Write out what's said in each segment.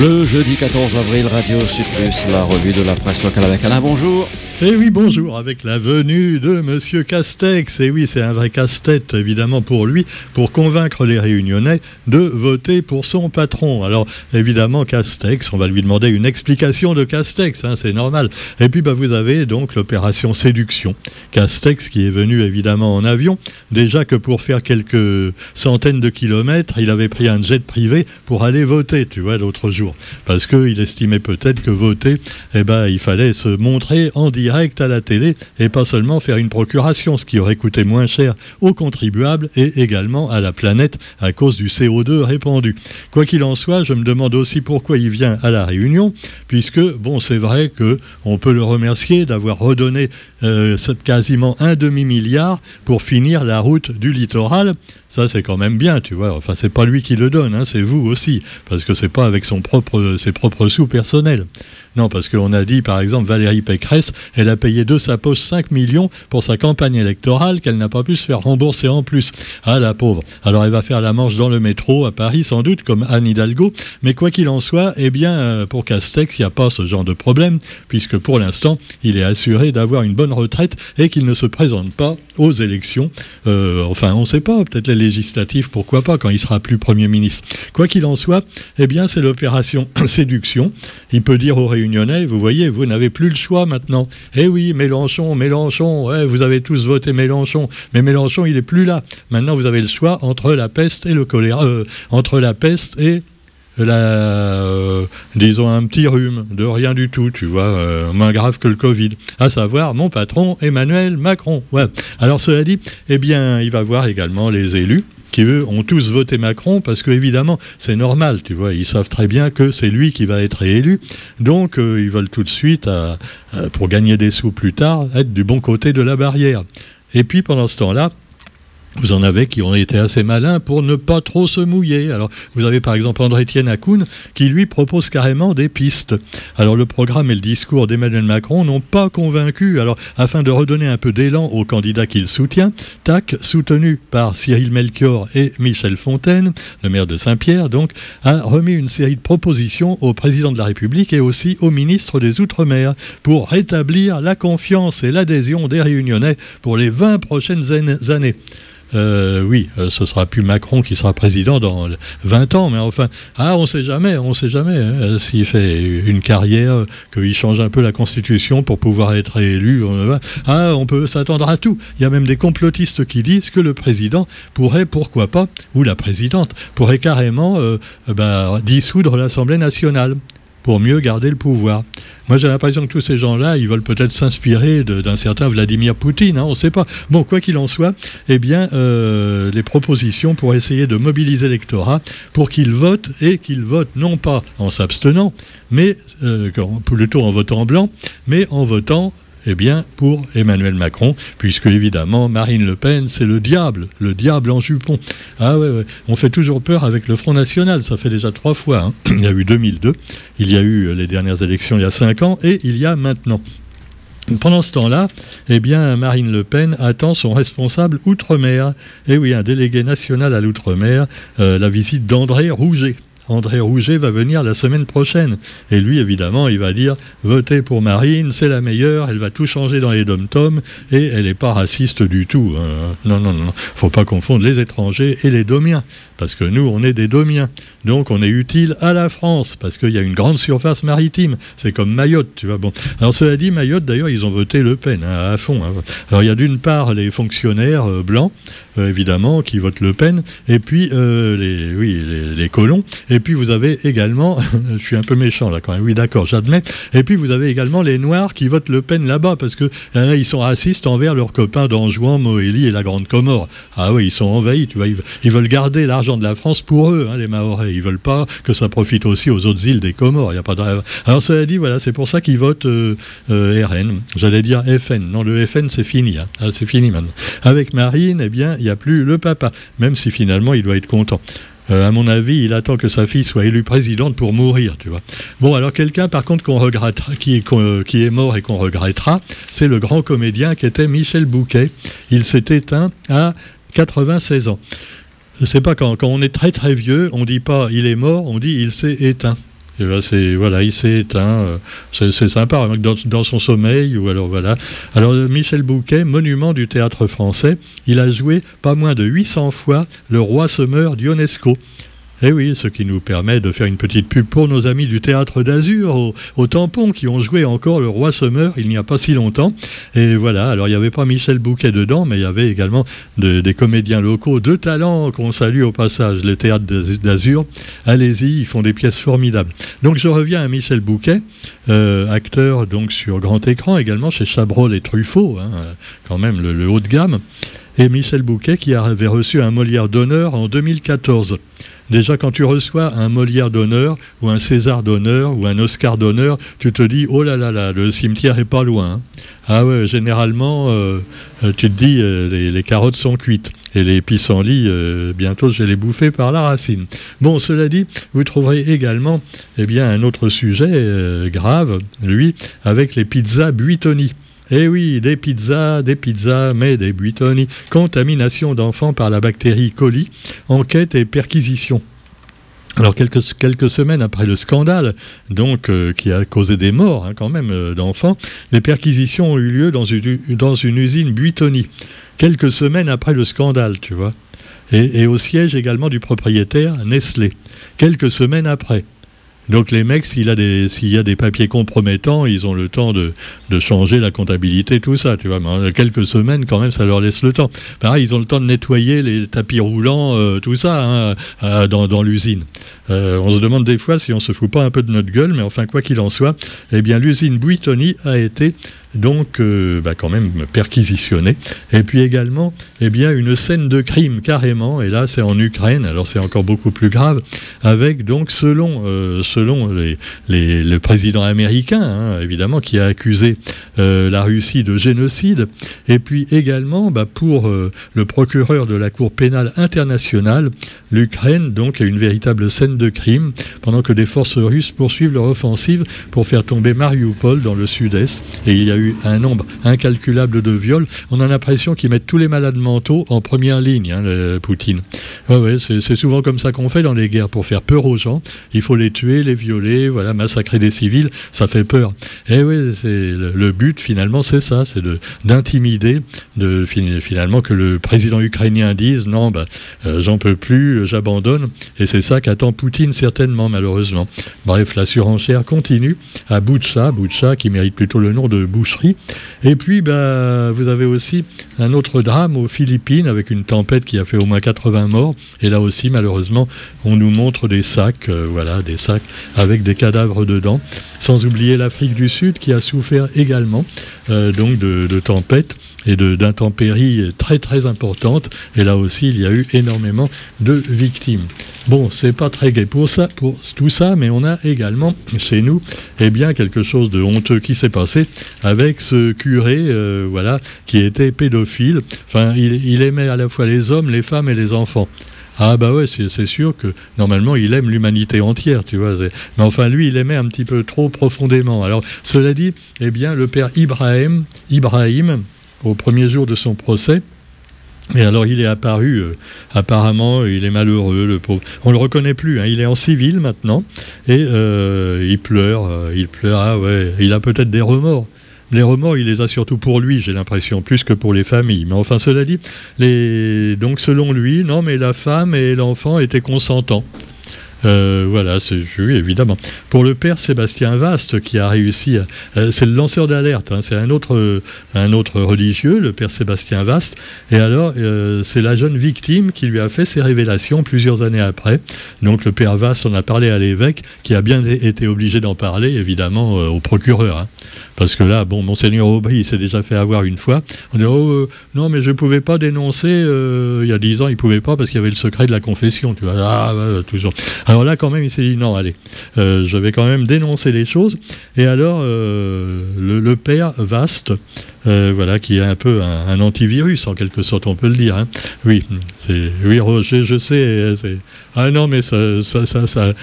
Le jeudi 14 avril, Radio Sud Plus, la revue de la presse locale avec Alain. Bonjour. Et eh oui, bonjour, avec la venue de Monsieur Castex. Et eh oui, c'est un vrai casse-tête, évidemment, pour lui, pour convaincre les Réunionnais de voter pour son patron. Alors, évidemment, Castex, on va lui demander une explication de Castex, hein, c'est normal. Et puis, bah, vous avez donc l'opération séduction. Castex qui est venu, évidemment, en avion. Déjà que pour faire quelques centaines de kilomètres, il avait pris un jet privé pour aller voter, tu vois, l'autre jour. Parce qu'il estimait peut-être que voter, eh ben, il fallait se montrer en direct direct à la télé et pas seulement faire une procuration, ce qui aurait coûté moins cher aux contribuables et également à la planète à cause du CO2 répandu. Quoi qu'il en soit, je me demande aussi pourquoi il vient à la Réunion, puisque bon, c'est vrai que on peut le remercier d'avoir redonné euh, quasiment un demi milliard pour finir la route du littoral. Ça, c'est quand même bien, tu vois. Enfin, c'est pas lui qui le donne, hein, c'est vous aussi, parce que c'est pas avec son propre, ses propres sous personnels. Non, parce qu'on a dit, par exemple, Valérie Pécresse, elle a payé de sa poche 5 millions pour sa campagne électorale qu'elle n'a pas pu se faire rembourser en plus. Ah, la pauvre. Alors, elle va faire la manche dans le métro à Paris, sans doute, comme Anne Hidalgo. Mais quoi qu'il en soit, eh bien, euh, pour Castex, il n'y a pas ce genre de problème, puisque pour l'instant, il est assuré d'avoir une bonne retraite et qu'il ne se présente pas aux élections. Euh, enfin, on ne sait pas, peut-être les législatives, pourquoi pas, quand il sera plus Premier ministre. Quoi qu'il en soit, eh bien, c'est l'opération séduction. Il peut dire aux réunions vous voyez, vous n'avez plus le choix maintenant. Eh oui, Mélenchon, Mélenchon, vous avez tous voté Mélenchon, mais Mélenchon, il n'est plus là. Maintenant, vous avez le choix entre la peste et le choléra, euh, entre la peste et euh, disons, un petit rhume, de rien du tout, tu vois, euh, moins grave que le Covid. À savoir, mon patron, Emmanuel Macron. Ouais. Alors, cela dit, eh bien, il va voir également les élus qui eux ont tous voté Macron parce que évidemment c'est normal, tu vois, ils savent très bien que c'est lui qui va être élu, donc euh, ils veulent tout de suite, pour gagner des sous plus tard, être du bon côté de la barrière. Et puis pendant ce temps-là, vous en avez qui ont été assez malins pour ne pas trop se mouiller. Alors, vous avez par exemple André-Étienne Akoun qui lui propose carrément des pistes. Alors, le programme et le discours d'Emmanuel Macron n'ont pas convaincu. Alors, afin de redonner un peu d'élan au candidat qu'il soutient, TAC, soutenu par Cyril Melchior et Michel Fontaine, le maire de Saint-Pierre, donc, a remis une série de propositions au président de la République et aussi au ministre des Outre-mer pour rétablir la confiance et l'adhésion des Réunionnais pour les 20 prochaines années. Euh, oui, euh, ce sera plus Macron qui sera président dans 20 ans, mais enfin, ah, on sait jamais, on sait jamais hein, s'il fait une carrière, qu'il change un peu la Constitution pour pouvoir être élu. ah, on peut s'attendre à tout. Il y a même des complotistes qui disent que le président pourrait, pourquoi pas, ou la présidente pourrait carrément euh, bah, dissoudre l'Assemblée nationale pour mieux garder le pouvoir. Moi, j'ai l'impression que tous ces gens-là, ils veulent peut-être s'inspirer d'un certain Vladimir Poutine, hein, on ne sait pas. Bon, quoi qu'il en soit, eh bien, euh, les propositions pour essayer de mobiliser l'électorat pour qu'il vote et qu'il vote non pas en s'abstenant, mais euh, plutôt en votant blanc, mais en votant eh bien, pour Emmanuel Macron, puisque évidemment, Marine Le Pen, c'est le diable, le diable en jupon. Ah ouais, ouais, on fait toujours peur avec le Front National, ça fait déjà trois fois. Hein. Il y a eu 2002, il y a eu les dernières élections il y a cinq ans, et il y a maintenant. Pendant ce temps-là, eh bien, Marine Le Pen attend son responsable outre-mer. Eh oui, un délégué national à l'outre-mer, euh, la visite d'André Rouget. André Rouget va venir la semaine prochaine. Et lui, évidemment, il va dire votez pour Marine, c'est la meilleure, elle va tout changer dans les dom-toms et elle n'est pas raciste du tout. Hein. Non, non, non. faut pas confondre les étrangers et les domiens. Parce que nous, on est des domiens. Donc, on est utile à la France, parce qu'il y a une grande surface maritime. C'est comme Mayotte, tu vois. Bon. Alors, cela dit, Mayotte, d'ailleurs, ils ont voté Le Pen hein, à fond. Hein. Alors, il y a d'une part les fonctionnaires euh, blancs, euh, évidemment, qui votent Le Pen, et puis euh, les, oui, les, colons. Et puis, vous avez également, je suis un peu méchant là quand même, oui, d'accord, j'admets. Et puis, vous avez également les Noirs qui votent Le Pen là-bas, parce que ils sont racistes envers leurs copains d'Anjouan, Moélie et la Grande Comore. Ah oui, ils sont envahis, tu vois. Ils, veulent garder l'argent de la France pour eux, hein, les Mahorais. Ils veulent pas que ça profite aussi aux autres îles des Comores. Il a pas de... Alors cela dit, voilà, c'est pour ça qu'ils votent euh, euh, RN. J'allais dire FN. Non, le FN c'est fini. Hein. Ah, c'est fini maintenant. Avec Marine, eh bien, il a plus le papa, même si finalement il doit être content. Euh, à mon avis, il attend que sa fille soit élue présidente pour mourir, tu vois. Bon, alors quelqu'un, par contre, qu'on regrettera, qui, qui est mort et qu'on regrettera, c'est le grand comédien qui était Michel Bouquet. Il s'est éteint à 96 ans. Je ne sais pas, quand, on est très très vieux, on ne dit pas il est mort, on dit il s'est éteint. Ben, c'est voilà, il s'est éteint. c'est sympa, dans, son sommeil ou alors voilà. Alors Michel Bouquet, monument du théâtre français, il a joué pas moins de 800 fois le roi semeur d'Ionesco. Eh oui, ce qui nous permet de faire une petite pub pour nos amis du théâtre d'Azur au, tampon qui ont joué encore le Roi Semeur il n'y a pas si longtemps. Et voilà, alors il n'y avait pas Michel Bouquet dedans, mais il y avait également des comédiens locaux de talent qu'on salue au passage, le théâtre d'Azur. Allez-y, ils font des pièces formidables. Donc je reviens à Michel Bouquet, euh, acteur donc sur grand écran également chez Chabrol et Truffaut, hein, quand même le haut de gamme. Et Michel Bouquet qui avait reçu un Molière d'honneur en 2014. Déjà, quand tu reçois un Molière d'honneur, ou un César d'honneur, ou un Oscar d'honneur, tu te dis, oh là là là, le cimetière est pas loin. Hein. Ah ouais, généralement, euh, euh, tu te dis, euh, les, carottes sont cuites. Et les pissenlits, bientôt, je vais les bouffer par la racine. Bon, cela dit, vous trouverez également eh bien, un autre sujet grave, lui, avec les pizzas Buitoni. Eh oui, des pizzas, des pizzas, mais des buitoni. Contamination d'enfants par la bactérie coli, enquête et perquisition. Alors quelques, semaines après le scandale, donc euh, qui a causé des morts hein, quand même euh, d'enfants, des perquisitions ont eu lieu dans une, usine Buitoni. Quelques semaines après le scandale, tu vois. Et au siège également du propriétaire Nestlé. Quelques semaines après. Donc les mecs, s'il y a des papiers compromettants, ils ont le temps de, changer la comptabilité, tout ça, tu vois. Mais quelques semaines, quand même, ça leur laisse le temps. Pareil, ils ont le temps de nettoyer les tapis roulants, euh, tout ça, hein, euh, dans, l'usine. Euh, on se demande des fois si on se fout pas un peu de notre gueule, mais enfin, quoi qu'il en soit, eh bien, l'usine Buitoni a été donc euh, bah, quand même perquisitionné. Et puis également, eh bien, une scène de crime carrément, et là c'est en Ukraine, alors c'est encore beaucoup plus grave, avec donc selon, euh, selon les, le président américain, hein, évidemment, qui a accusé euh, la Russie de génocide, et puis également bah, pour le procureur de la Cour pénale internationale, l'Ukraine donc a une véritable scène de crime, pendant que des forces russes poursuivent leur offensive pour faire tomber Mariupol dans le sud-est, et il y a eu un nombre incalculable de viols. On a l'impression qu'ils mettent tous les malades mentaux en première ligne, hein, Poutine. Ouais, c'est souvent comme ça qu'on fait dans les guerres pour faire peur aux gens. Il faut les tuer, les violer, voilà, massacrer des civils, ça fait peur. Et eh oui, c'est le, but finalement, c'est ça, c'est d'intimider, de, finalement que le président ukrainien dise non, bah, euh, j'en peux plus, j'abandonne. Et c'est ça qu'attend Poutine certainement, malheureusement. Bref, la surenchère continue à Boucha, Boucha qui mérite plutôt le nom de Et puis, bah, vous avez aussi un autre drame aux Philippines avec une tempête qui a fait au moins 80 morts. Et là aussi, malheureusement, on nous montre des sacs, euh, voilà, des sacs avec des cadavres dedans. Sans oublier l'Afrique du Sud qui a souffert également euh, donc de tempêtes et d'intempéries très très importantes. Et là aussi, il y a eu énormément de victimes. Bon, c'est pas très gai pour ça, pour tout ça, mais on a également chez nous, eh bien, quelque chose de honteux qui s'est passé avec ce curé, euh, voilà, qui était pédophile. Enfin, il, aimait à la fois les hommes, les femmes et les enfants. Ah bah ouais, c'est sûr que normalement il aime l'humanité entière, tu vois. Mais enfin lui, il aimait un petit peu trop profondément. Alors cela dit, eh bien le père Ibrahim, Ibrahim, au premier jour de son procès. Et alors il est apparu, euh, apparemment, il est malheureux, le pauvre. On le reconnaît plus, hein. il est en civil maintenant, et euh, il pleure, euh, il pleure, ah ouais, il a peut-être des remords. Les remords, il les a surtout pour lui, j'ai l'impression, plus que pour les familles. Mais enfin, cela dit, donc selon lui, non, mais la femme et l'enfant étaient consentants. Euh, voilà, c'est oui, évidemment. Pour le père Sébastien Vaste, qui a réussi, euh, c'est le lanceur d'alerte, hein, c'est un autre, un autre religieux, le père Sébastien Vaste. Et alors, euh, c'est la jeune victime qui lui a fait ses révélations plusieurs années après. Donc le père Vaste en a parlé à l'évêque, qui a bien été obligé d'en parler, évidemment, au procureur. Hein. Parce que là, bon, Monseigneur Aubry, il s'est déjà fait avoir une fois. On dit, oh, euh, non, mais je ne pouvais pas dénoncer, euh, il y a dix ans, il ne pouvait pas parce qu'il y avait le secret de la confession, tu vois. Ah, toujours. Alors là, quand même, il s'est dit, non, allez, euh, je vais quand même dénoncer les choses. Et alors, le, père Vaste, euh, voilà, qui est un peu un, antivirus en quelque sorte, on peut le dire. Hein. Oui, c'est, oui, Roger, je sais. Ah non, mais ça, ça, ça,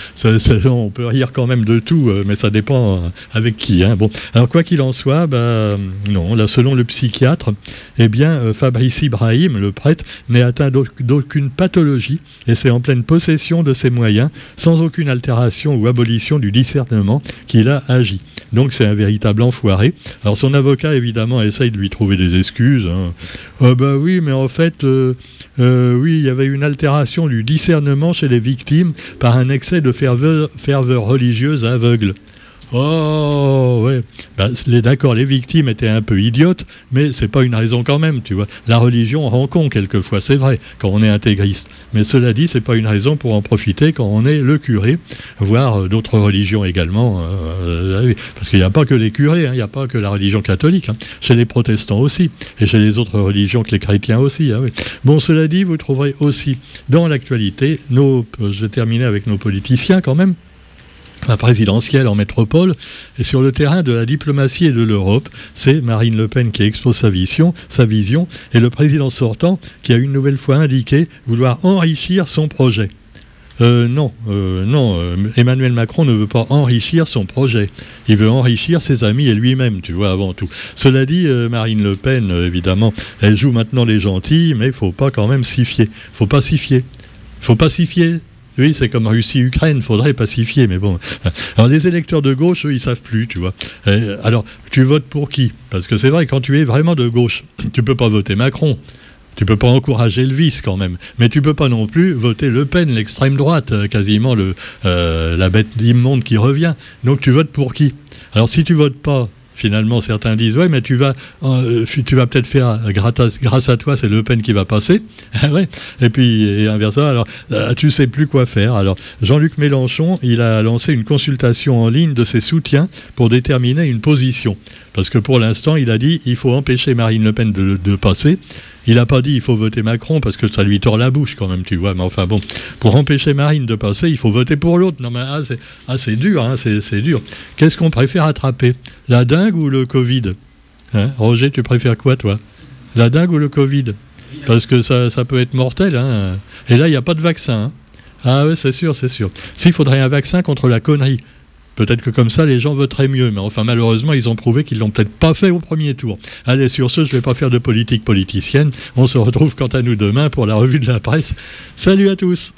on peut rire quand même de tout, euh, mais ça dépend euh, avec qui. Hein. Bon, alors quoi qu'il en soit, bah, non, là, selon le psychiatre, eh bien, Fabrice Ibrahim, le prêtre, n'est atteint d'aucune pathologie et c'est en pleine possession de ses moyens, sans aucune altération ou abolition du discernement, qu'il a agi. Donc c'est un véritable enfoiré. Alors son avocat, évidemment, essaye de lui trouver des excuses. Hein. Ah bah oui, mais en fait, euh, euh, oui, il y avait une altération du discernement chez les victimes par un excès de ferveur, ferveur religieuse aveugle. Oh, ouais. Ben, d'accord, les victimes étaient un peu idiotes, mais c'est pas une raison quand même, tu vois. La religion rend con quelquefois, c'est vrai, quand on est intégriste. Mais cela dit, c'est pas une raison pour en profiter quand on est le curé, voire euh, d'autres religions également. Euh, euh, parce qu'il n'y a pas que les curés, hein, il n'y a pas que la religion catholique. Hein. Chez les protestants aussi, et chez les autres religions que les chrétiens aussi. Hein, bon, cela dit, vous trouverez aussi dans l'actualité, nos, je terminer avec nos politiciens quand même présidentielle en métropole. Et sur le terrain de la diplomatie et de l'Europe, c'est Marine Le Pen qui expose sa vision, sa vision et le président sortant qui a une nouvelle fois indiqué vouloir enrichir son projet. Euh, non, euh, non, euh, Emmanuel Macron ne veut pas enrichir son projet. Il veut enrichir ses amis et lui-même, tu vois, avant tout. Cela dit, Marine Le Pen, évidemment, elle joue maintenant les gentils, mais il faut pas quand même s'y fier. faut pas s'y fier. faut pas s'y fier. Oui, c'est comme Russie-Ukraine, faudrait pacifier, mais bon. Alors les électeurs de gauche, eux, ils savent plus, tu vois. alors, tu votes pour qui? Parce que c'est vrai, quand tu es vraiment de gauche, tu peux pas voter Macron. Tu peux pas encourager le vice quand même, mais tu peux pas non plus voter Le Pen, l'extrême droite, euh, quasiment euh, la bête immonde qui revient. Donc tu votes pour qui? Alors si tu votes pas finalement, certains disent Ouais, mais tu vas, euh, vas peut-être faire, grâce à, toi, c'est Le Pen qui va passer. Ah et puis, et inversement, alors, euh, tu sais plus quoi faire. Alors, Jean-Luc Mélenchon, il a lancé une consultation en ligne de ses soutiens pour déterminer une position. Parce que pour l'instant, il a dit il faut empêcher Marine Le Pen de passer. Il n'a pas dit il faut voter Macron parce que ça lui tord la bouche quand même, tu vois. Mais enfin bon, pour empêcher Marine de passer, il faut voter pour l'autre. Non mais ah, c'est ah, dur, hein, c'est dur. Qu'est-ce qu'on préfère attraper? La dingue ou le Covid? Hein Roger, tu préfères quoi toi? La dingue ou le Covid? Parce que ça, peut être mortel. Hein Et là, il n'y a pas de vaccin. Hein. ah oui, c'est sûr, c'est sûr. S'il faudrait un vaccin contre la connerie. Peut-être que comme ça, les gens voteraient mieux. Mais enfin, malheureusement, ils ont prouvé qu'ils l'ont peut-être pas fait au premier tour. Allez, sur ce, je ne vais pas faire de politique politicienne. On se retrouve quant à nous demain pour la revue de la presse. Salut à tous